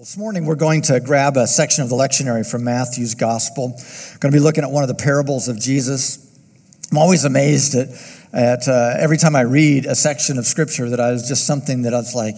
This morning, we're going to grab a section of the lectionary from Matthew's Gospel. We're going to be looking at one of the parables of Jesus. I'm always amazed at, at uh, every time I read a section of Scripture that I was just something that I was like,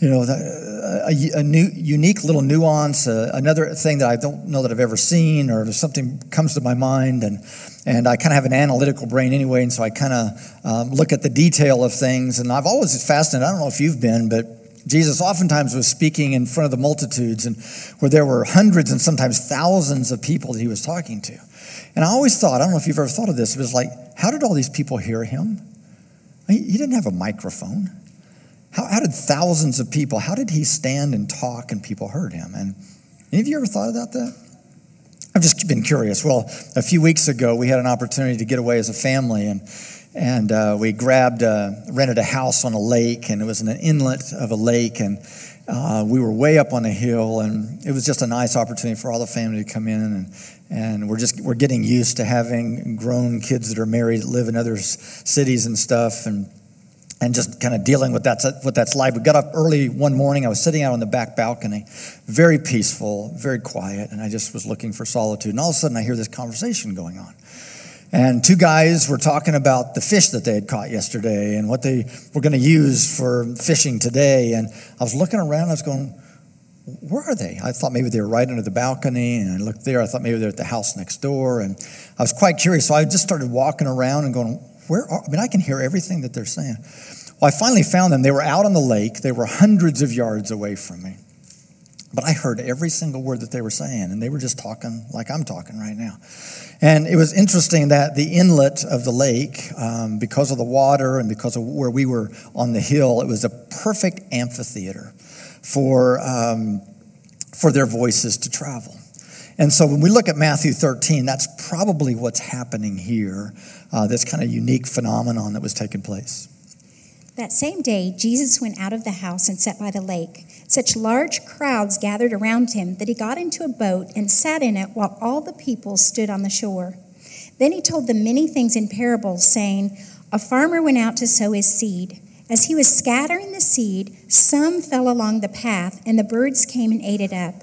you know, a, a new, unique little nuance, uh, another thing that I don't know that I've ever seen, or something comes to my mind, and and I kind of have an analytical brain anyway, and so I kind of um, look at the detail of things, and I've always fascinated. I don't know if you've been, but Jesus oftentimes was speaking in front of the multitudes and where there were hundreds and sometimes thousands of people that he was talking to. And I always thought, I don't know if you've ever thought of this, it was like, how did all these people hear him? He didn't have a microphone. How, how did thousands of people, how did he stand and talk and people heard him? And any of you ever thought about that? I've just been curious. Well, a few weeks ago, we had an opportunity to get away as a family, and and uh, we grabbed, uh, rented a house on a lake, and it was in an inlet of a lake, and uh, we were way up on a hill, and it was just a nice opportunity for all the family to come in, and, and we're just we're getting used to having grown kids that are married that live in other cities and stuff, and and just kind of dealing with that's what that's like. We got up early one morning. I was sitting out on the back balcony, very peaceful, very quiet, and I just was looking for solitude. And all of a sudden, I hear this conversation going on. And two guys were talking about the fish that they had caught yesterday and what they were going to use for fishing today. And I was looking around, I was going, where are they? I thought maybe they were right under the balcony. And I looked there, I thought maybe they're at the house next door. And I was quite curious. So I just started walking around and going, where are, I mean, I can hear everything that they're saying. Well, I finally found them. They were out on the lake, they were hundreds of yards away from me. But I heard every single word that they were saying, and they were just talking like I'm talking right now. And it was interesting that the inlet of the lake, um, because of the water and because of where we were on the hill, it was a perfect amphitheater for, um, for their voices to travel. And so when we look at Matthew 13, that's probably what's happening here, uh, this kind of unique phenomenon that was taking place. That same day, Jesus went out of the house and sat by the lake. Such large crowds gathered around him that he got into a boat and sat in it while all the people stood on the shore. Then he told them many things in parables, saying, A farmer went out to sow his seed. As he was scattering the seed, some fell along the path, and the birds came and ate it up.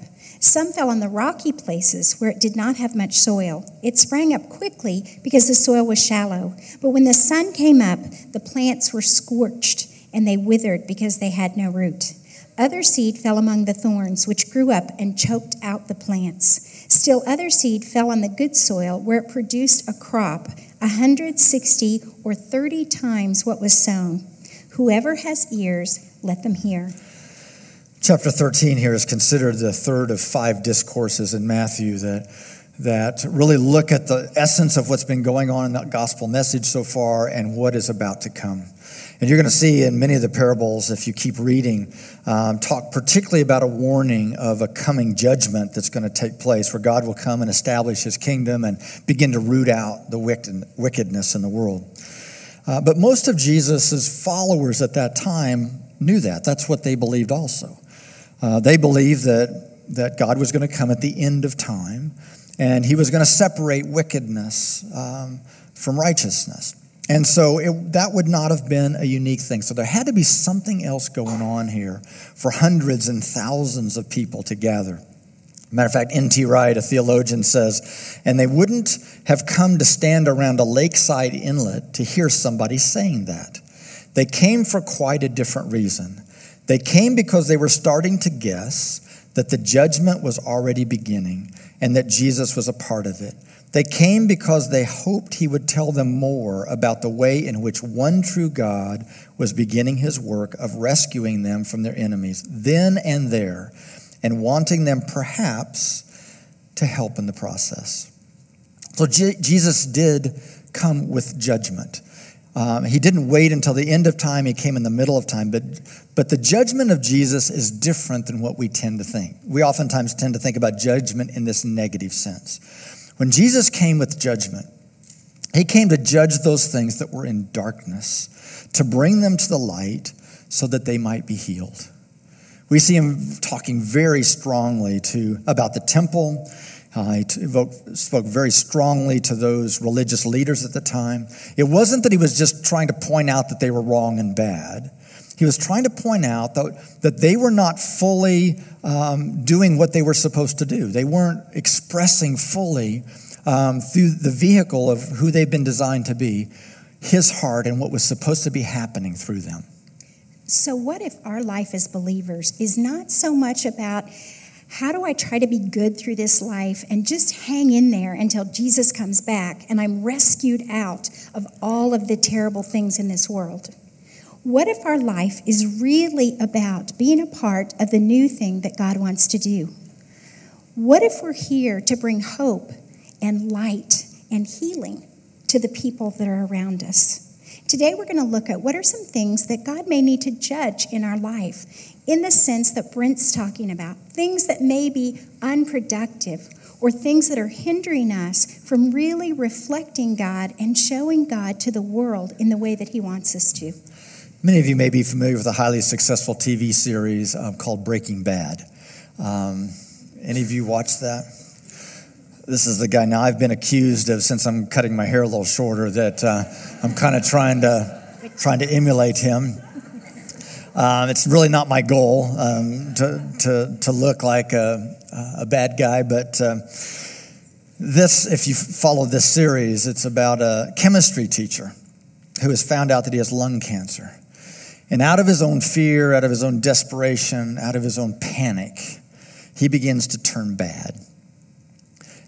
Some fell on the rocky places where it did not have much soil. It sprang up quickly because the soil was shallow. But when the sun came up, the plants were scorched and they withered because they had no root. Other seed fell among the thorns, which grew up and choked out the plants. Still, other seed fell on the good soil, where it produced a crop, a 160 or 30 times what was sown. Whoever has ears, let them hear. Chapter 13 here is considered the third of five discourses in Matthew that, that really look at the essence of what's been going on in that gospel message so far and what is about to come. And you're going to see in many of the parables, if you keep reading, um, talk particularly about a warning of a coming judgment that's going to take place where God will come and establish his kingdom and begin to root out the wickedness in the world. Uh, but most of Jesus' followers at that time knew that. That's what they believed also. Uh, they believed that, that God was going to come at the end of time and he was going to separate wickedness um, from righteousness. And so it, that would not have been a unique thing. So there had to be something else going on here for hundreds and thousands of people to gather. Matter of fact, N.T. Wright, a theologian, says, and they wouldn't have come to stand around a lakeside inlet to hear somebody saying that. They came for quite a different reason. They came because they were starting to guess that the judgment was already beginning and that Jesus was a part of it. They came because they hoped he would tell them more about the way in which one true God was beginning his work of rescuing them from their enemies, then and there, and wanting them perhaps to help in the process. So Je- Jesus did come with judgment. Um, he didn't wait until the end of time, he came in the middle of time. But, but the judgment of Jesus is different than what we tend to think. We oftentimes tend to think about judgment in this negative sense. When Jesus came with judgment, he came to judge those things that were in darkness, to bring them to the light so that they might be healed. We see him talking very strongly to, about the temple uh, he spoke very strongly to those religious leaders at the time. It wasn't that he was just trying to point out that they were wrong and bad. He was trying to point out that, that they were not fully um, doing what they were supposed to do. They weren't expressing fully um, through the vehicle of who they've been designed to be his heart and what was supposed to be happening through them. So, what if our life as believers is not so much about how do I try to be good through this life and just hang in there until Jesus comes back and I'm rescued out of all of the terrible things in this world? What if our life is really about being a part of the new thing that God wants to do? What if we're here to bring hope and light and healing to the people that are around us? Today, we're going to look at what are some things that God may need to judge in our life in the sense that Brent's talking about things that may be unproductive or things that are hindering us from really reflecting God and showing God to the world in the way that He wants us to. Many of you may be familiar with a highly successful TV series um, called Breaking Bad. Um, any of you watch that? This is the guy. Now, I've been accused of, since I'm cutting my hair a little shorter, that uh, I'm kind of trying to, trying to emulate him. Um, it's really not my goal um, to, to, to look like a, a bad guy, but uh, this, if you follow this series, it's about a chemistry teacher who has found out that he has lung cancer. And out of his own fear, out of his own desperation, out of his own panic, he begins to turn bad.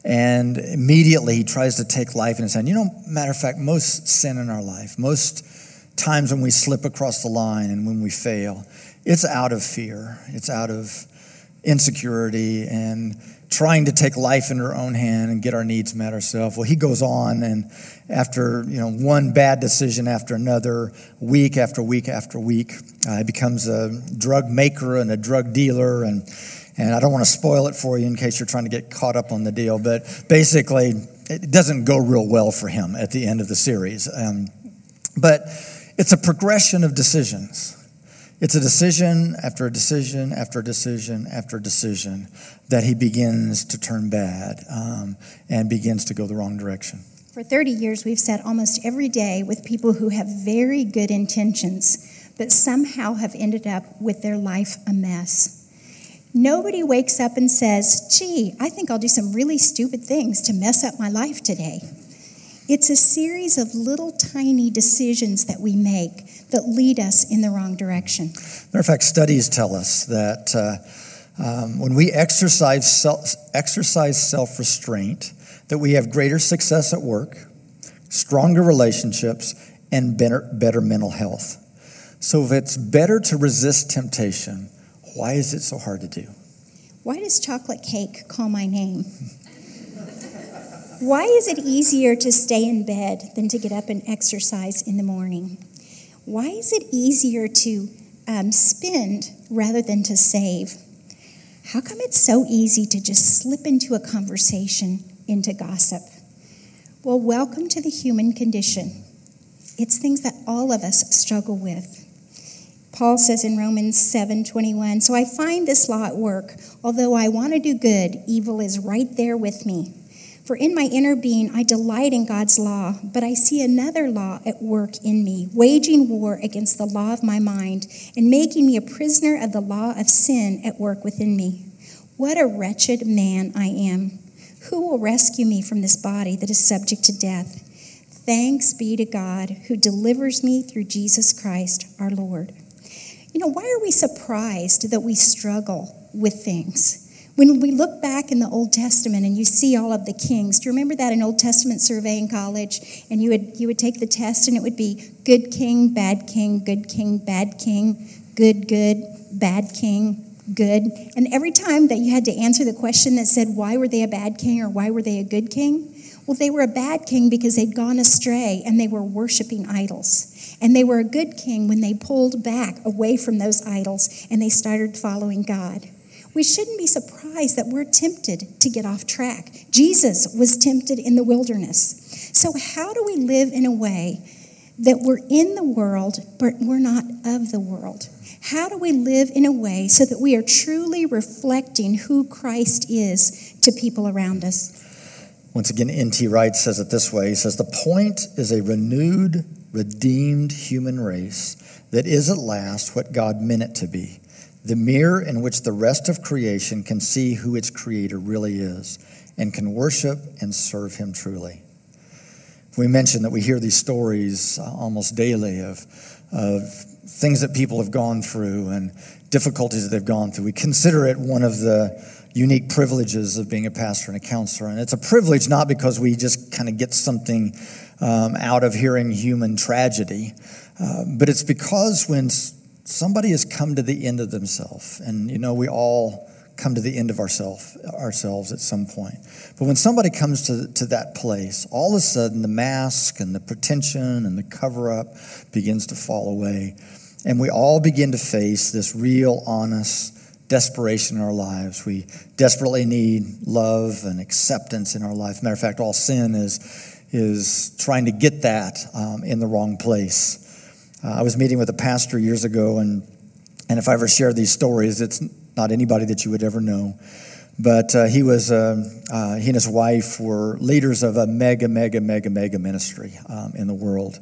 And immediately he tries to take life in his hand. You know, matter of fact, most sin in our life, most times when we slip across the line and when we fail, it's out of fear, it's out of insecurity and trying to take life in our own hand and get our needs met ourselves. Well, he goes on, and after you know one bad decision after another, week after week after week, uh, he becomes a drug maker and a drug dealer, and and I don't want to spoil it for you in case you're trying to get caught up on the deal, but basically, it doesn't go real well for him at the end of the series. Um, but it's a progression of decisions. It's a decision after a decision after a decision after a decision that he begins to turn bad um, and begins to go the wrong direction. For 30 years, we've sat almost every day with people who have very good intentions, but somehow have ended up with their life a mess. Nobody wakes up and says, Gee, I think I'll do some really stupid things to mess up my life today. It's a series of little tiny decisions that we make that lead us in the wrong direction. Matter of fact, studies tell us that uh, um, when we exercise self, exercise self restraint, that we have greater success at work, stronger relationships, and better, better mental health. So, if it's better to resist temptation, why is it so hard to do? Why does chocolate cake call my name? Why is it easier to stay in bed than to get up and exercise in the morning? Why is it easier to um, spend rather than to save? How come it's so easy to just slip into a conversation, into gossip? Well, welcome to the human condition. It's things that all of us struggle with. Paul says in Romans 7:21, "So I find this law at work, although I want to do good, evil is right there with me." For in my inner being, I delight in God's law, but I see another law at work in me, waging war against the law of my mind and making me a prisoner of the law of sin at work within me. What a wretched man I am. Who will rescue me from this body that is subject to death? Thanks be to God who delivers me through Jesus Christ our Lord. You know, why are we surprised that we struggle with things? When we look back in the Old Testament and you see all of the kings, do you remember that in Old Testament survey in college? And you would you would take the test and it would be good king, bad king, good king, bad king, good, good, bad king, good. And every time that you had to answer the question that said, why were they a bad king or why were they a good king? Well, they were a bad king because they'd gone astray and they were worshiping idols. And they were a good king when they pulled back away from those idols and they started following God we shouldn't be surprised that we're tempted to get off track. Jesus was tempted in the wilderness. So, how do we live in a way that we're in the world, but we're not of the world? How do we live in a way so that we are truly reflecting who Christ is to people around us? Once again, N.T. Wright says it this way He says, The point is a renewed, redeemed human race that is at last what God meant it to be the mirror in which the rest of creation can see who its creator really is and can worship and serve him truly. We mentioned that we hear these stories uh, almost daily of, of things that people have gone through and difficulties that they've gone through. We consider it one of the unique privileges of being a pastor and a counselor. And it's a privilege not because we just kind of get something um, out of hearing human tragedy, uh, but it's because when somebody has come to the end of themselves, and you know, we all come to the end of ourself, ourselves at some point. But when somebody comes to, to that place, all of a sudden the mask and the pretension and the cover up begins to fall away. And we all begin to face this real, honest desperation in our lives. We desperately need love and acceptance in our life. Matter of fact, all sin is, is trying to get that um, in the wrong place. Uh, I was meeting with a pastor years ago, and, and if I ever share these stories, it's not anybody that you would ever know. But uh, he was, uh, uh, he and his wife were leaders of a mega, mega, mega, mega ministry um, in the world.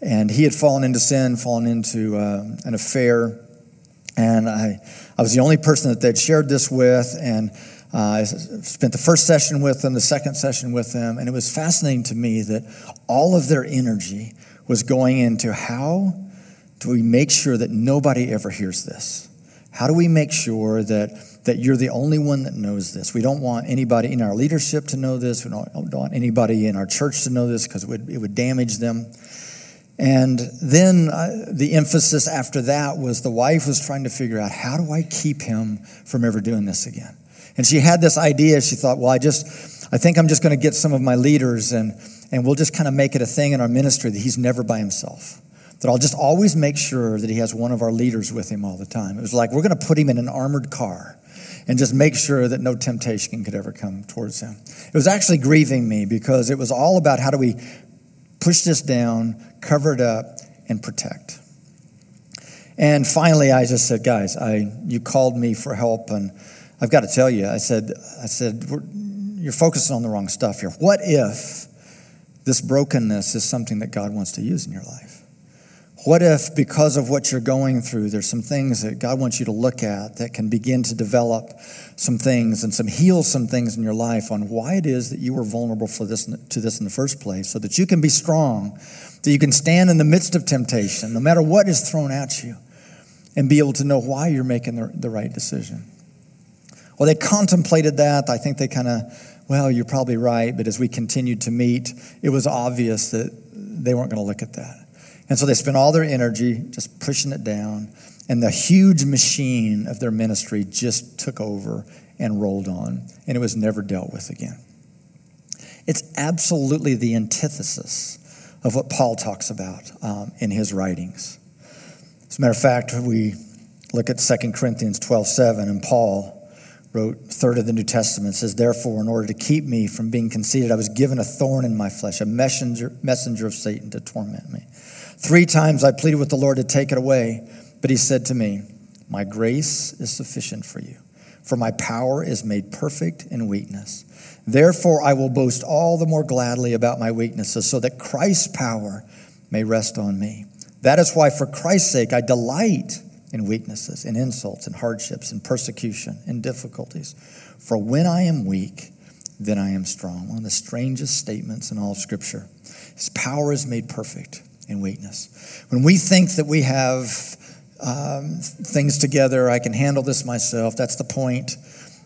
And he had fallen into sin, fallen into uh, an affair. And I, I was the only person that they'd shared this with. And uh, I spent the first session with them, the second session with them. And it was fascinating to me that all of their energy was going into how do we make sure that nobody ever hears this? How do we make sure that, that you're the only one that knows this? We don't want anybody in our leadership to know this. We don't, don't want anybody in our church to know this because it would, it would damage them. And then uh, the emphasis after that was the wife was trying to figure out how do I keep him from ever doing this again? And she had this idea. She thought, well, I just, I think I'm just going to get some of my leaders and, and we'll just kind of make it a thing in our ministry that he's never by himself. That I'll just always make sure that he has one of our leaders with him all the time. It was like we're going to put him in an armored car and just make sure that no temptation could ever come towards him. It was actually grieving me because it was all about how do we push this down, cover it up, and protect. And finally, I just said, guys, I, you called me for help, and I've got to tell you, I said, I said, you're focusing on the wrong stuff here. What if this brokenness is something that God wants to use in your life? What if, because of what you're going through, there's some things that God wants you to look at that can begin to develop some things and some heal some things in your life on why it is that you were vulnerable for this to this in the first place, so that you can be strong, that you can stand in the midst of temptation, no matter what is thrown at you, and be able to know why you're making the, the right decision. Well, they contemplated that. I think they kind of, well, you're probably right, but as we continued to meet, it was obvious that they weren't going to look at that. And so they spent all their energy just pushing it down, and the huge machine of their ministry just took over and rolled on, and it was never dealt with again. It's absolutely the antithesis of what Paul talks about um, in his writings. As a matter of fact, we look at 2 Corinthians 12 7, and Paul wrote third of the New Testament says, Therefore, in order to keep me from being conceited, I was given a thorn in my flesh, a messenger, messenger of Satan to torment me. Three times I pleaded with the Lord to take it away, but he said to me, My grace is sufficient for you, for my power is made perfect in weakness. Therefore, I will boast all the more gladly about my weaknesses, so that Christ's power may rest on me. That is why, for Christ's sake, I delight in weaknesses, in insults, in hardships, in persecution, in difficulties. For when I am weak, then I am strong. One of the strangest statements in all of Scripture. His power is made perfect in weakness. When we think that we have um, things together, I can handle this myself, that's the point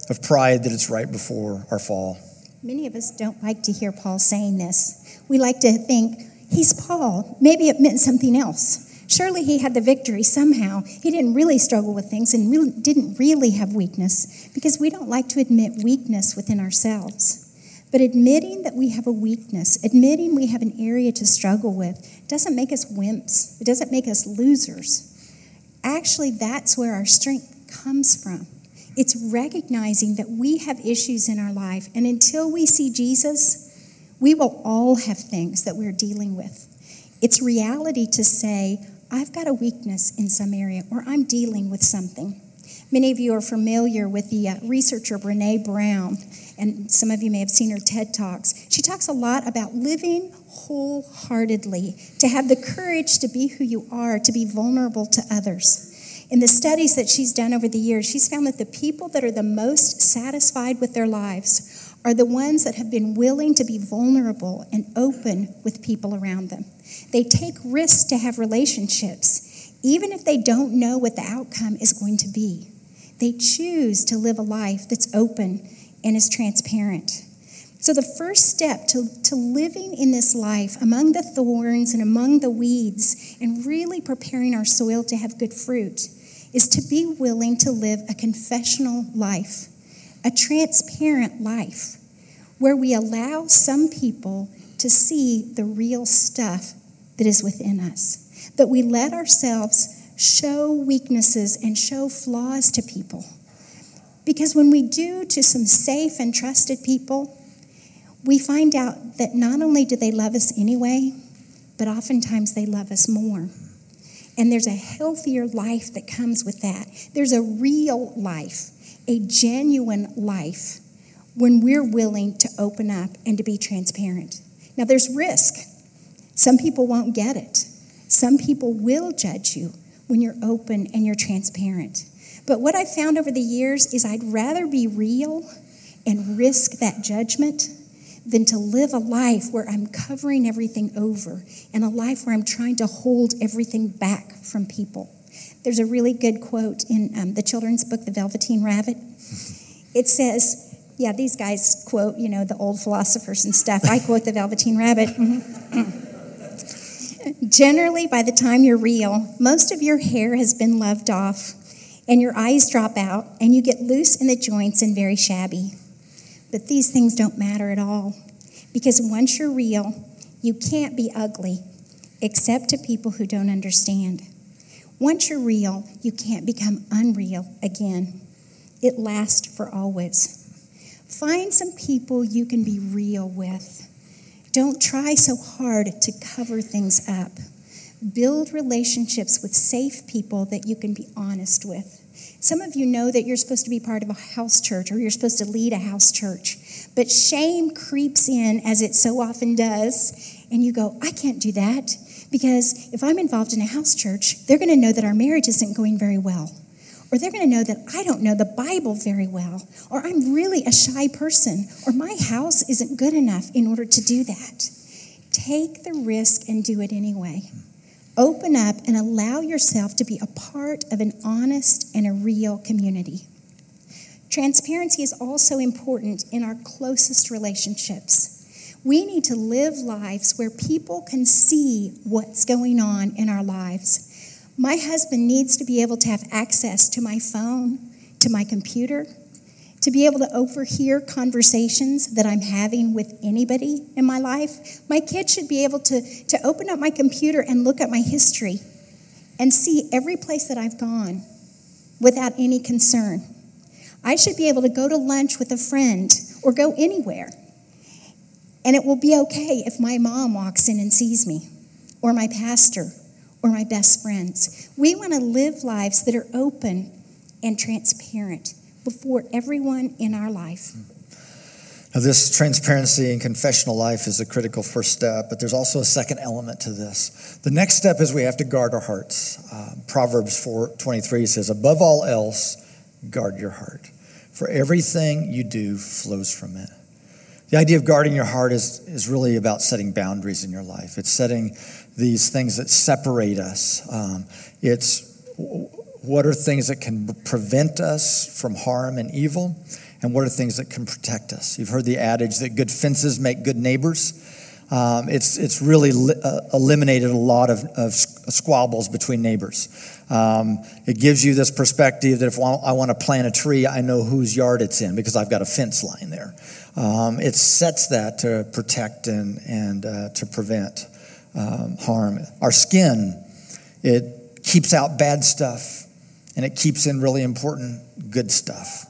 of pride that it's right before our fall. Many of us don't like to hear Paul saying this. We like to think, he's Paul. Maybe it meant something else. Surely he had the victory somehow. He didn't really struggle with things and really didn't really have weakness because we don't like to admit weakness within ourselves. But admitting that we have a weakness, admitting we have an area to struggle with, doesn't make us wimps. It doesn't make us losers. Actually, that's where our strength comes from. It's recognizing that we have issues in our life, and until we see Jesus, we will all have things that we're dealing with. It's reality to say, I've got a weakness in some area, or I'm dealing with something. Many of you are familiar with the uh, researcher Brene Brown, and some of you may have seen her TED Talks. She talks a lot about living wholeheartedly, to have the courage to be who you are, to be vulnerable to others. In the studies that she's done over the years, she's found that the people that are the most satisfied with their lives are the ones that have been willing to be vulnerable and open with people around them. They take risks to have relationships, even if they don't know what the outcome is going to be. They choose to live a life that's open and is transparent. So, the first step to, to living in this life among the thorns and among the weeds and really preparing our soil to have good fruit is to be willing to live a confessional life, a transparent life, where we allow some people to see the real stuff that is within us, that we let ourselves show weaknesses and show flaws to people. Because when we do to some safe and trusted people, we find out that not only do they love us anyway, but oftentimes they love us more. And there's a healthier life that comes with that. There's a real life, a genuine life, when we're willing to open up and to be transparent. Now, there's risk. Some people won't get it, some people will judge you when you're open and you're transparent. But what I've found over the years is I'd rather be real and risk that judgment than to live a life where I'm covering everything over and a life where I'm trying to hold everything back from people. There's a really good quote in um, the children's book, The Velveteen Rabbit. It says, yeah, these guys quote, you know, the old philosophers and stuff. I quote the Velveteen Rabbit. Generally, by the time you're real, most of your hair has been loved off, and your eyes drop out, and you get loose in the joints and very shabby. But these things don't matter at all, because once you're real, you can't be ugly, except to people who don't understand. Once you're real, you can't become unreal again. It lasts for always. Find some people you can be real with. Don't try so hard to cover things up. Build relationships with safe people that you can be honest with. Some of you know that you're supposed to be part of a house church or you're supposed to lead a house church, but shame creeps in as it so often does, and you go, I can't do that because if I'm involved in a house church, they're going to know that our marriage isn't going very well or they're going to know that I don't know the Bible very well, or I'm really a shy person, or my house isn't good enough in order to do that. Take the risk and do it anyway. Open up and allow yourself to be a part of an honest and a real community. Transparency is also important in our closest relationships. We need to live lives where people can see what's going on in our lives my husband needs to be able to have access to my phone, to my computer, to be able to overhear conversations that I'm having with anybody in my life. My kids should be able to, to open up my computer and look at my history and see every place that I've gone without any concern. I should be able to go to lunch with a friend or go anywhere. And it will be okay if my mom walks in and sees me, or my pastor, or my best friends. We want to live lives that are open and transparent before everyone in our life. Now, this transparency and confessional life is a critical first step, but there's also a second element to this. The next step is we have to guard our hearts. Uh, Proverbs 4:23 says, "Above all else, guard your heart, for everything you do flows from it." The idea of guarding your heart is, is really about setting boundaries in your life. It's setting these things that separate us. Um, it's what are things that can prevent us from harm and evil, and what are things that can protect us. You've heard the adage that good fences make good neighbors. Um, it's, it's really li- uh, eliminated a lot of, of squabbles between neighbors. Um, it gives you this perspective that if I want to plant a tree, I know whose yard it's in because I've got a fence line there. Um, it sets that to protect and, and uh, to prevent um, harm. Our skin, it keeps out bad stuff and it keeps in really important good stuff.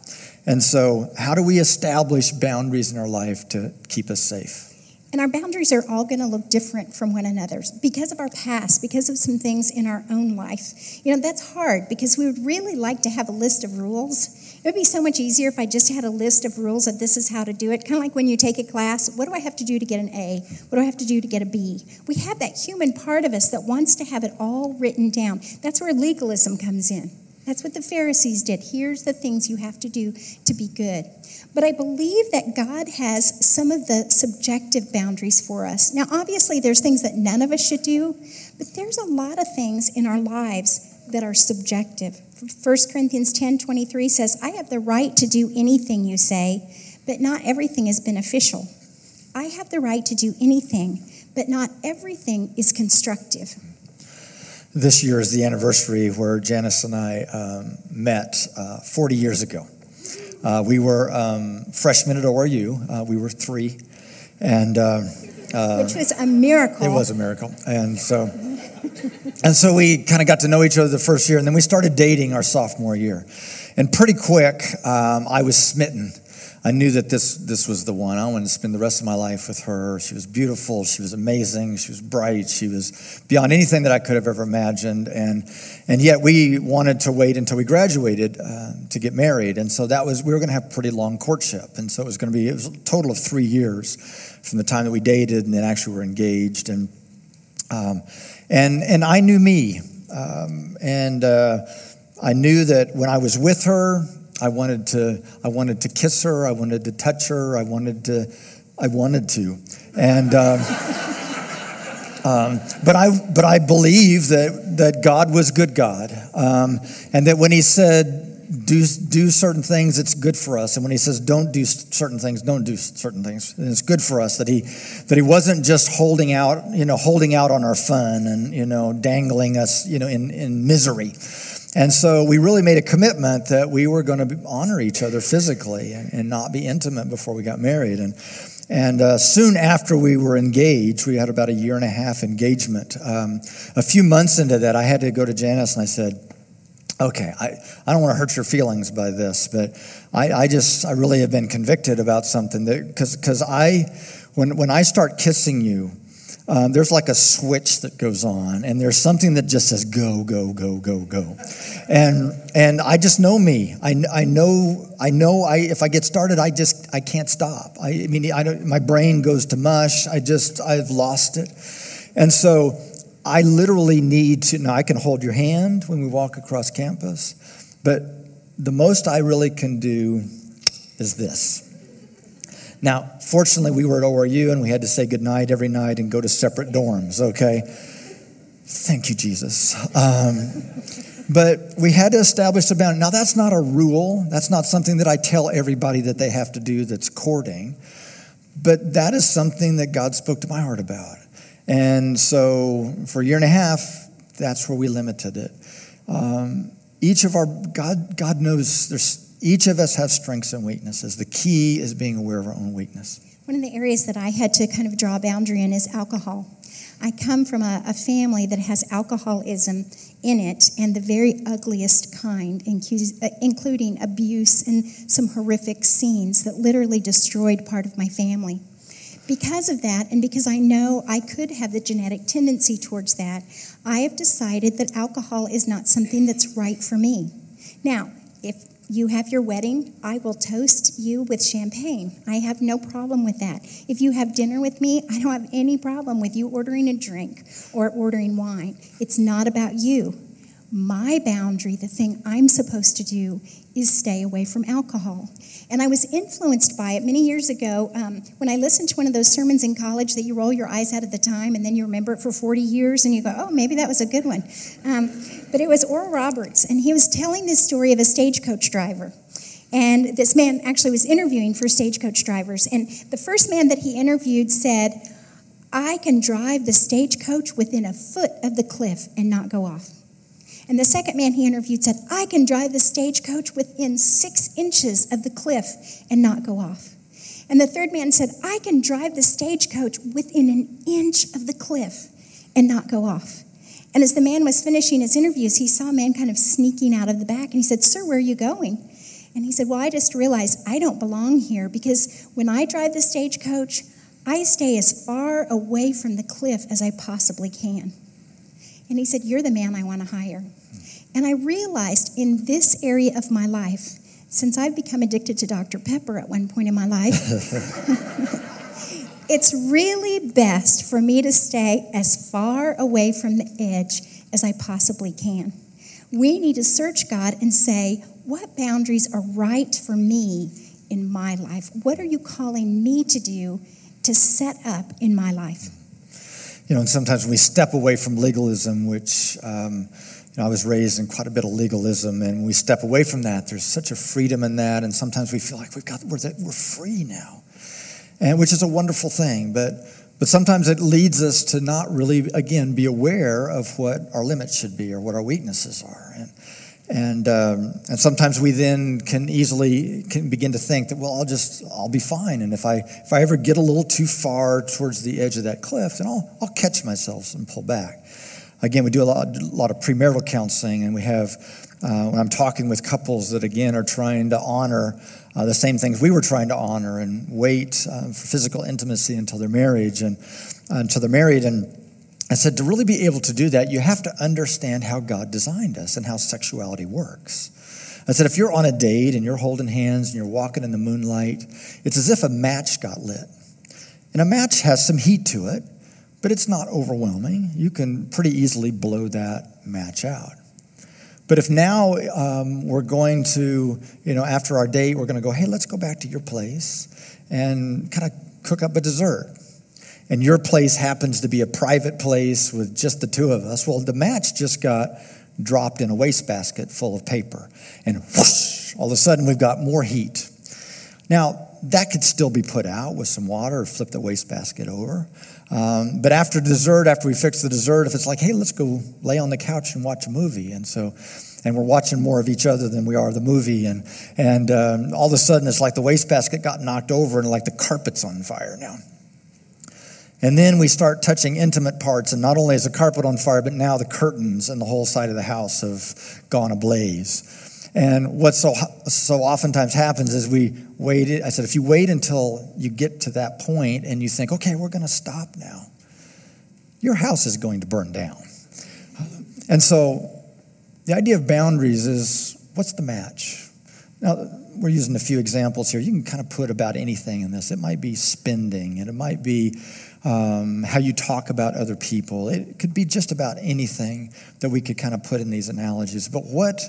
And so, how do we establish boundaries in our life to keep us safe? And our boundaries are all going to look different from one another's because of our past, because of some things in our own life. You know, that's hard because we would really like to have a list of rules. It would be so much easier if I just had a list of rules of this is how to do it. Kind of like when you take a class, what do I have to do to get an A? What do I have to do to get a B? We have that human part of us that wants to have it all written down. That's where legalism comes in. That's what the Pharisees did. Here's the things you have to do to be good. But I believe that God has some of the subjective boundaries for us. Now, obviously, there's things that none of us should do, but there's a lot of things in our lives that are subjective. 1 Corinthians 10 23 says, I have the right to do anything you say, but not everything is beneficial. I have the right to do anything, but not everything is constructive. This year is the anniversary where Janice and I um, met uh, 40 years ago. Uh, we were um, freshmen at ORU. Uh, we were three, and uh, uh, which was a miracle. It was a miracle, and so and so we kind of got to know each other the first year, and then we started dating our sophomore year, and pretty quick um, I was smitten I knew that this, this was the one. I wanted to spend the rest of my life with her. She was beautiful. She was amazing. She was bright. She was beyond anything that I could have ever imagined. And, and yet we wanted to wait until we graduated uh, to get married. And so that was, we were going to have pretty long courtship. And so it was going to be, it was a total of three years from the time that we dated and then actually were engaged. And, um, and, and I knew me. Um, and uh, I knew that when I was with her, I wanted to, I wanted to kiss her. I wanted to touch her. I wanted to, I wanted to, and. Um, um, but I, but I believe that that God was good God, um, and that when He said do do certain things, it's good for us, and when He says don't do certain things, don't do certain things, and it's good for us. That He that He wasn't just holding out, you know, holding out on our fun and you know dangling us, you know, in in misery. And so we really made a commitment that we were going to honor each other physically and, and not be intimate before we got married. And, and uh, soon after we were engaged, we had about a year and a half engagement. Um, a few months into that, I had to go to Janice and I said, okay, I, I don't want to hurt your feelings by this, but I, I just, I really have been convicted about something that, because I, when, when I start kissing you, um, there's like a switch that goes on, and there's something that just says go, go, go, go, go, and and I just know me. I, I know I know I if I get started, I just I can't stop. I, I mean, I don't, my brain goes to mush. I just I've lost it, and so I literally need to. Now I can hold your hand when we walk across campus, but the most I really can do is this. Now, fortunately, we were at ORU and we had to say goodnight every night and go to separate dorms, okay? Thank you, Jesus. Um, but we had to establish a boundary. Now, that's not a rule. That's not something that I tell everybody that they have to do that's courting. But that is something that God spoke to my heart about. And so for a year and a half, that's where we limited it. Um, each of our, God, God knows there's each of us have strengths and weaknesses. The key is being aware of our own weakness. One of the areas that I had to kind of draw a boundary in is alcohol. I come from a, a family that has alcoholism in it and the very ugliest kind, uh, including abuse and some horrific scenes that literally destroyed part of my family. Because of that, and because I know I could have the genetic tendency towards that, I have decided that alcohol is not something that's right for me. Now, if you have your wedding, I will toast you with champagne. I have no problem with that. If you have dinner with me, I don't have any problem with you ordering a drink or ordering wine. It's not about you. My boundary, the thing I'm supposed to do, is stay away from alcohol. And I was influenced by it many years ago um, when I listened to one of those sermons in college that you roll your eyes at at the time and then you remember it for 40 years and you go, oh, maybe that was a good one. Um, but it was Oral Roberts, and he was telling this story of a stagecoach driver. And this man actually was interviewing for stagecoach drivers. And the first man that he interviewed said, I can drive the stagecoach within a foot of the cliff and not go off. And the second man he interviewed said, I can drive the stagecoach within six inches of the cliff and not go off. And the third man said, I can drive the stagecoach within an inch of the cliff and not go off. And as the man was finishing his interviews, he saw a man kind of sneaking out of the back and he said, Sir, where are you going? And he said, Well, I just realized I don't belong here because when I drive the stagecoach, I stay as far away from the cliff as I possibly can. And he said, You're the man I want to hire. And I realized in this area of my life, since I've become addicted to Dr. Pepper at one point in my life, it's really best for me to stay as far away from the edge as I possibly can. We need to search God and say, What boundaries are right for me in my life? What are you calling me to do to set up in my life? You know, and sometimes we step away from legalism, which um, you know, I was raised in quite a bit of legalism, and when we step away from that. There's such a freedom in that, and sometimes we feel like we've got we're, we're free now, and which is a wonderful thing. But but sometimes it leads us to not really again be aware of what our limits should be or what our weaknesses are, and and um, and sometimes we then can easily can begin to think that well I'll just I'll be fine, and if I if I ever get a little too far towards the edge of that cliff, then I'll I'll catch myself and pull back. Again, we do a lot, a lot of premarital counseling, and we have, uh, when I'm talking with couples that, again, are trying to honor uh, the same things we were trying to honor and wait uh, for physical intimacy until they're married and uh, until they're married. And I said, to really be able to do that, you have to understand how God designed us and how sexuality works. I said, if you're on a date and you're holding hands and you're walking in the moonlight, it's as if a match got lit. And a match has some heat to it but it's not overwhelming. You can pretty easily blow that match out. But if now um, we're going to, you know, after our date, we're going to go, hey, let's go back to your place and kind of cook up a dessert. And your place happens to be a private place with just the two of us. Well, the match just got dropped in a wastebasket full of paper. And whoosh, all of a sudden we've got more heat. Now, that could still be put out with some water or flip the wastebasket over. Um, but after dessert, after we fix the dessert, if it's like, hey, let's go lay on the couch and watch a movie, and so, and we're watching more of each other than we are the movie, and and um, all of a sudden it's like the wastebasket got knocked over and like the carpet's on fire now. And then we start touching intimate parts, and not only is the carpet on fire, but now the curtains and the whole side of the house have gone ablaze. And what so, so oftentimes happens is we wait. I said, if you wait until you get to that point and you think, okay, we're going to stop now, your house is going to burn down. And so the idea of boundaries is what's the match? Now, we're using a few examples here. You can kind of put about anything in this. It might be spending, and it might be um, how you talk about other people. It could be just about anything that we could kind of put in these analogies. But what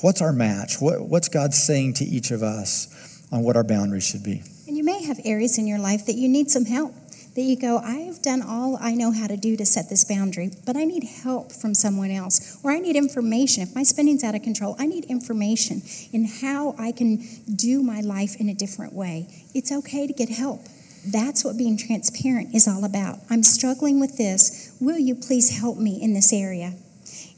What's our match? What, what's God saying to each of us on what our boundaries should be? And you may have areas in your life that you need some help. That you go, I have done all I know how to do to set this boundary, but I need help from someone else, or I need information. If my spending's out of control, I need information in how I can do my life in a different way. It's okay to get help. That's what being transparent is all about. I'm struggling with this. Will you please help me in this area?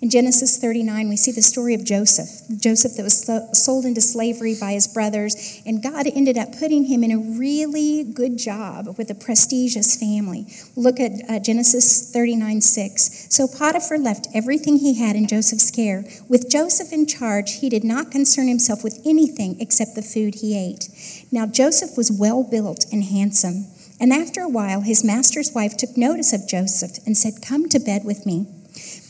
In Genesis 39, we see the story of Joseph, Joseph that was sold into slavery by his brothers, and God ended up putting him in a really good job with a prestigious family. Look at uh, Genesis 39 6. So Potiphar left everything he had in Joseph's care. With Joseph in charge, he did not concern himself with anything except the food he ate. Now Joseph was well built and handsome. And after a while, his master's wife took notice of Joseph and said, Come to bed with me.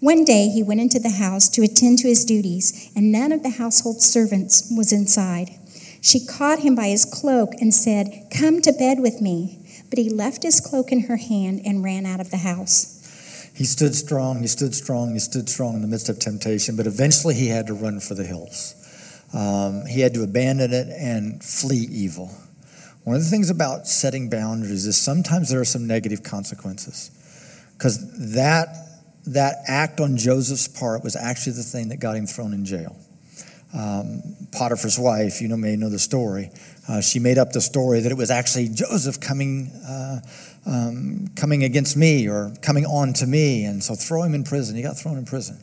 One day he went into the house to attend to his duties, and none of the household servants was inside. She caught him by his cloak and said, Come to bed with me. But he left his cloak in her hand and ran out of the house. He stood strong, he stood strong, he stood strong in the midst of temptation, but eventually he had to run for the hills. Um, he had to abandon it and flee evil. One of the things about setting boundaries is sometimes there are some negative consequences because that that act on Joseph's part was actually the thing that got him thrown in jail. um, Potiphar's wife, you know, may know the story. Uh, she made up the story that it was actually Joseph coming, uh, um, coming against me or coming on to me, and so throw him in prison. He got thrown in prison.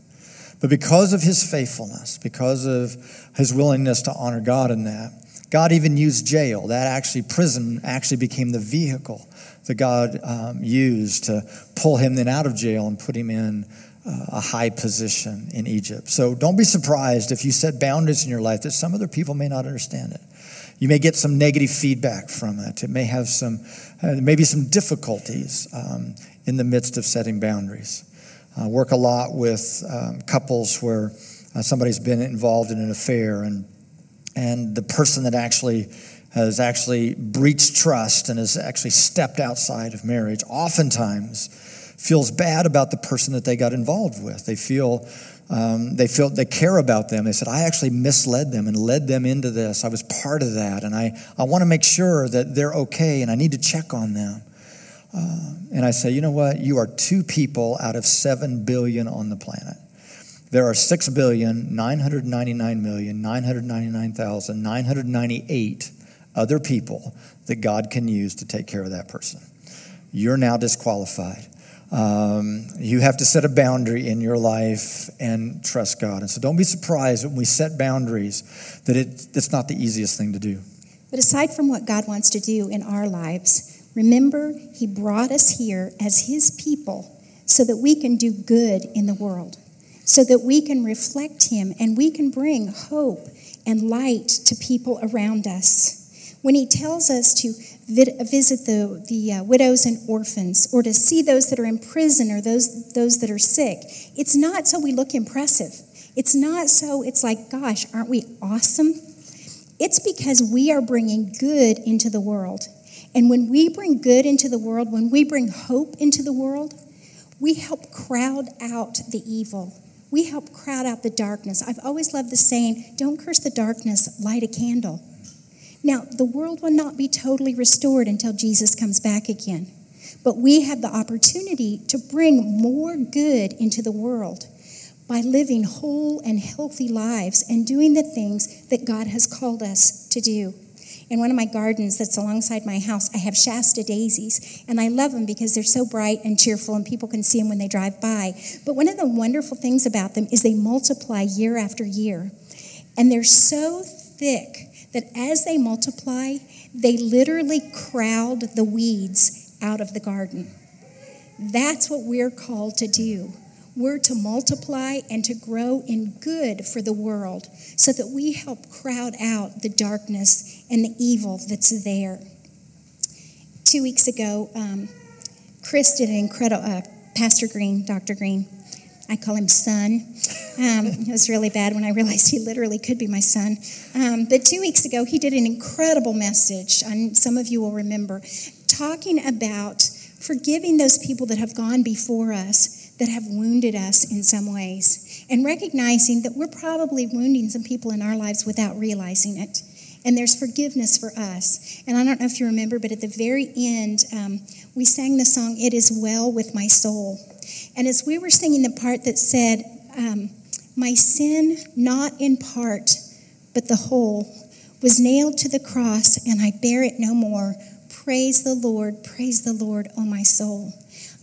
But because of his faithfulness, because of his willingness to honor God in that, God even used jail. That actually, prison actually became the vehicle that God um, used to pull him then out of jail and put him in uh, a high position in Egypt. So don't be surprised if you set boundaries in your life that some other people may not understand it. You may get some negative feedback from it. It may have some, uh, maybe some difficulties um, in the midst of setting boundaries. I work a lot with um, couples where uh, somebody's been involved in an affair and and the person that actually has actually breached trust and has actually stepped outside of marriage oftentimes feels bad about the person that they got involved with. They feel um, they feel they care about them. They said, I actually misled them and led them into this. I was part of that, and I, I want to make sure that they're okay, and I need to check on them. Uh, and I say, you know what? You are two people out of seven billion on the planet. There are 6,999,999,998 other people that God can use to take care of that person. You're now disqualified. Um, you have to set a boundary in your life and trust God. And so don't be surprised when we set boundaries that it, it's not the easiest thing to do. But aside from what God wants to do in our lives, remember He brought us here as His people so that we can do good in the world so that we can reflect Him and we can bring hope and light to people around us. When He tells us to visit the, the uh, widows and orphans or to see those that are in prison or those, those that are sick, it's not so we look impressive. It's not so it's like, gosh, aren't we awesome? It's because we are bringing good into the world. And when we bring good into the world, when we bring hope into the world, we help crowd out the evil we help crowd out the darkness. I've always loved the saying, don't curse the darkness, light a candle. Now, the world will not be totally restored until Jesus comes back again. But we have the opportunity to bring more good into the world by living whole and healthy lives and doing the things that God has called us to do. In one of my gardens that's alongside my house, I have Shasta daisies, and I love them because they're so bright and cheerful, and people can see them when they drive by. But one of the wonderful things about them is they multiply year after year, and they're so thick that as they multiply, they literally crowd the weeds out of the garden. That's what we're called to do. We're to multiply and to grow in good for the world so that we help crowd out the darkness and the evil that's there. Two weeks ago, um, Chris did an incredible, uh, Pastor Green, Dr. Green, I call him son. Um, it was really bad when I realized he literally could be my son. Um, but two weeks ago, he did an incredible message, and some of you will remember, talking about forgiving those people that have gone before us that have wounded us in some ways, and recognizing that we're probably wounding some people in our lives without realizing it. And there's forgiveness for us. And I don't know if you remember, but at the very end, um, we sang the song, It Is Well With My Soul. And as we were singing the part that said, um, My sin, not in part, but the whole, was nailed to the cross, and I bear it no more. Praise the Lord, praise the Lord, O my soul.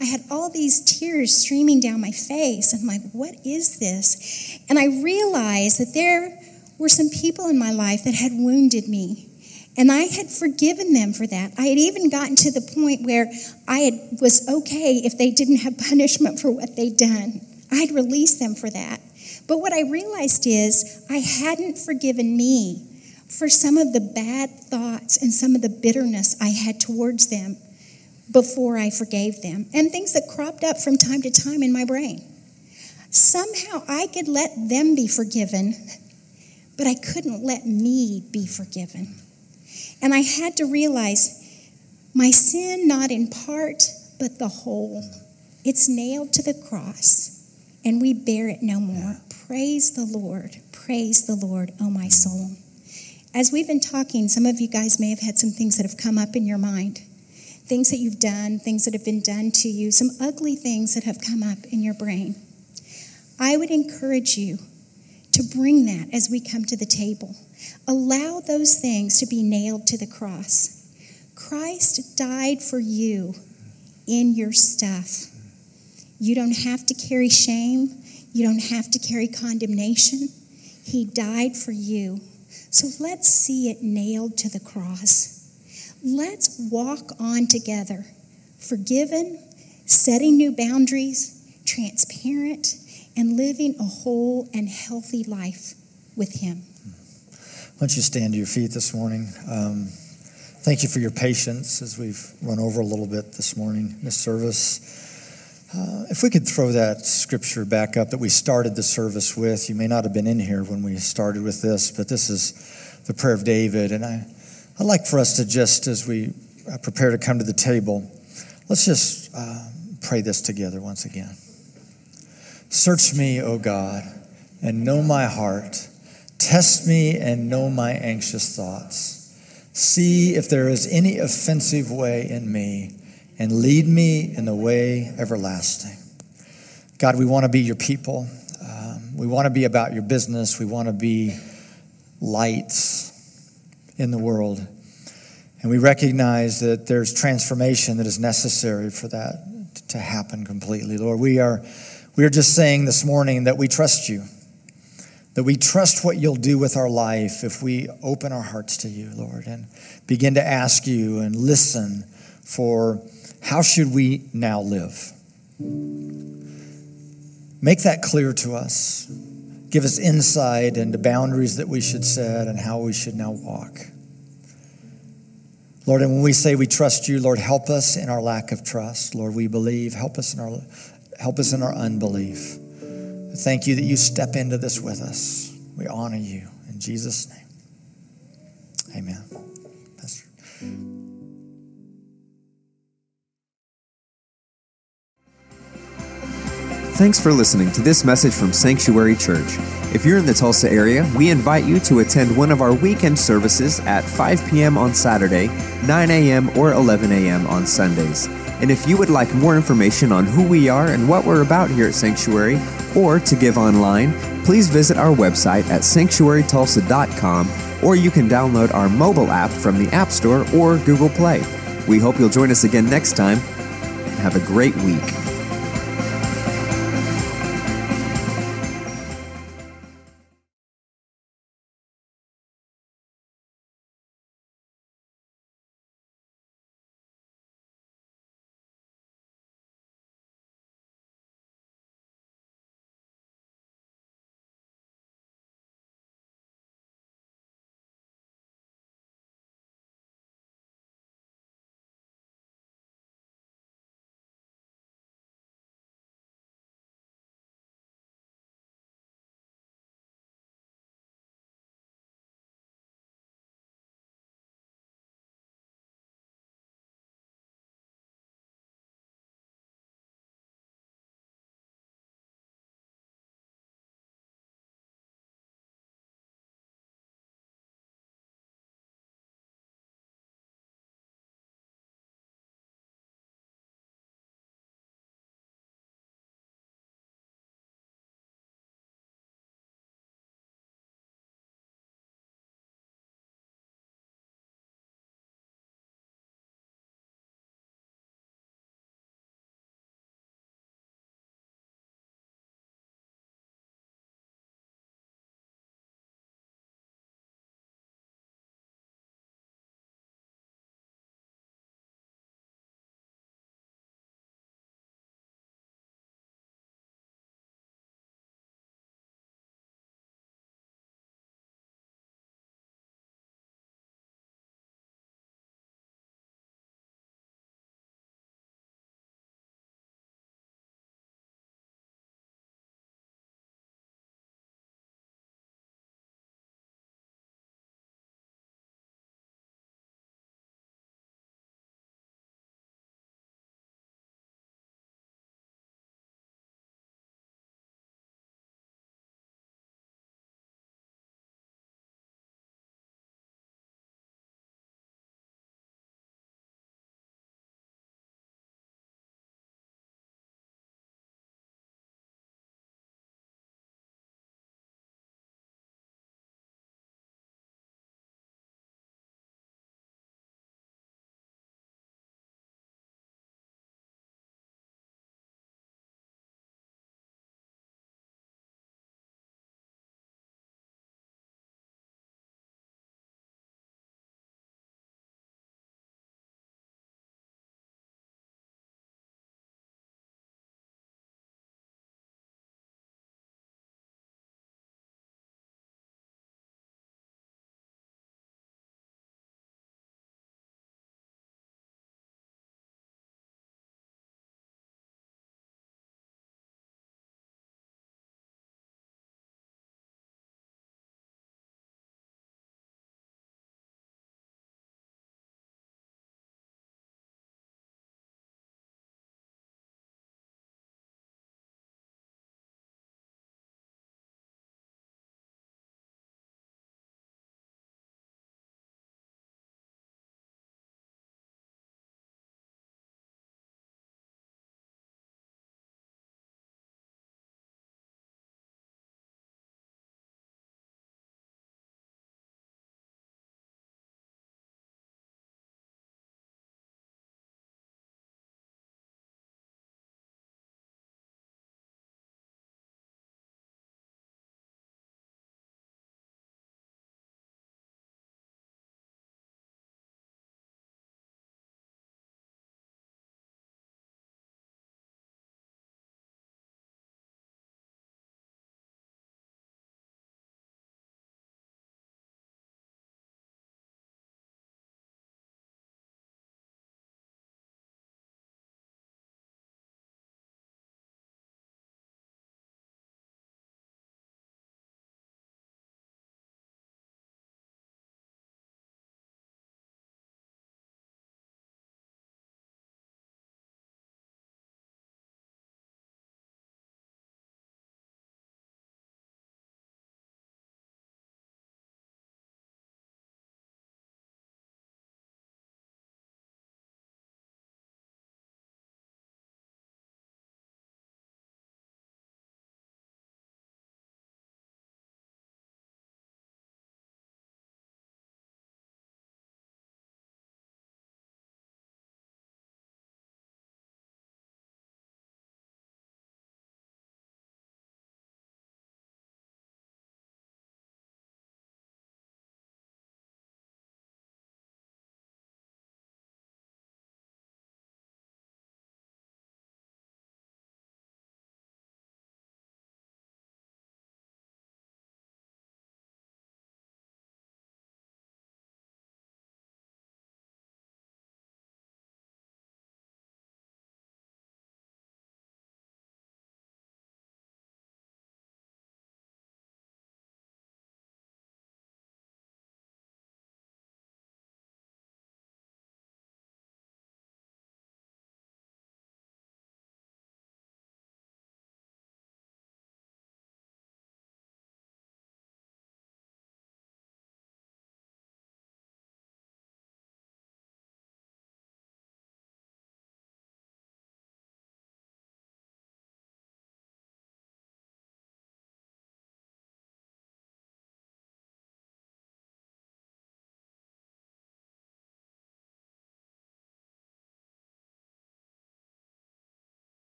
I had all these tears streaming down my face. And I'm like, what is this? And I realized that there were some people in my life that had wounded me. And I had forgiven them for that. I had even gotten to the point where I had, was okay if they didn't have punishment for what they'd done. I'd released them for that. But what I realized is I hadn't forgiven me for some of the bad thoughts and some of the bitterness I had towards them before I forgave them, and things that cropped up from time to time in my brain. Somehow I could let them be forgiven, but I couldn't let me be forgiven. And I had to realize my sin, not in part, but the whole. It's nailed to the cross, and we bear it no more. Praise the Lord. Praise the Lord, oh my soul. As we've been talking, some of you guys may have had some things that have come up in your mind things that you've done, things that have been done to you, some ugly things that have come up in your brain. I would encourage you to bring that as we come to the table. Allow those things to be nailed to the cross. Christ died for you in your stuff. You don't have to carry shame. You don't have to carry condemnation. He died for you. So let's see it nailed to the cross. Let's walk on together, forgiven, setting new boundaries, transparent, and living a whole and healthy life with Him. Why don't you stand to your feet this morning? Um, thank you for your patience as we've run over a little bit this morning in this service. Uh, if we could throw that scripture back up that we started the service with, you may not have been in here when we started with this, but this is the prayer of David. And I, I'd like for us to just, as we uh, prepare to come to the table, let's just uh, pray this together once again. Search me, O God, and know my heart. Test me and know my anxious thoughts. See if there is any offensive way in me and lead me in the way everlasting. God, we want to be your people. Um, we want to be about your business. We want to be lights in the world. And we recognize that there's transformation that is necessary for that to happen completely. Lord, we are, we are just saying this morning that we trust you, that we trust what you'll do with our life if we open our hearts to you, Lord, and begin to ask you and listen for how should we now live? Make that clear to us. Give us insight into boundaries that we should set and how we should now walk. Lord, and when we say we trust you, Lord, help us in our lack of trust. Lord, we believe. Help us in our help us in our unbelief. Thank you that you step into this with us. We honor you in Jesus' name. Amen. Thanks for listening to this message from Sanctuary Church. If you're in the Tulsa area, we invite you to attend one of our weekend services at 5 p.m. on Saturday, 9 a.m., or 11 a.m. on Sundays. And if you would like more information on who we are and what we're about here at Sanctuary, or to give online, please visit our website at sanctuarytulsa.com, or you can download our mobile app from the App Store or Google Play. We hope you'll join us again next time, and have a great week.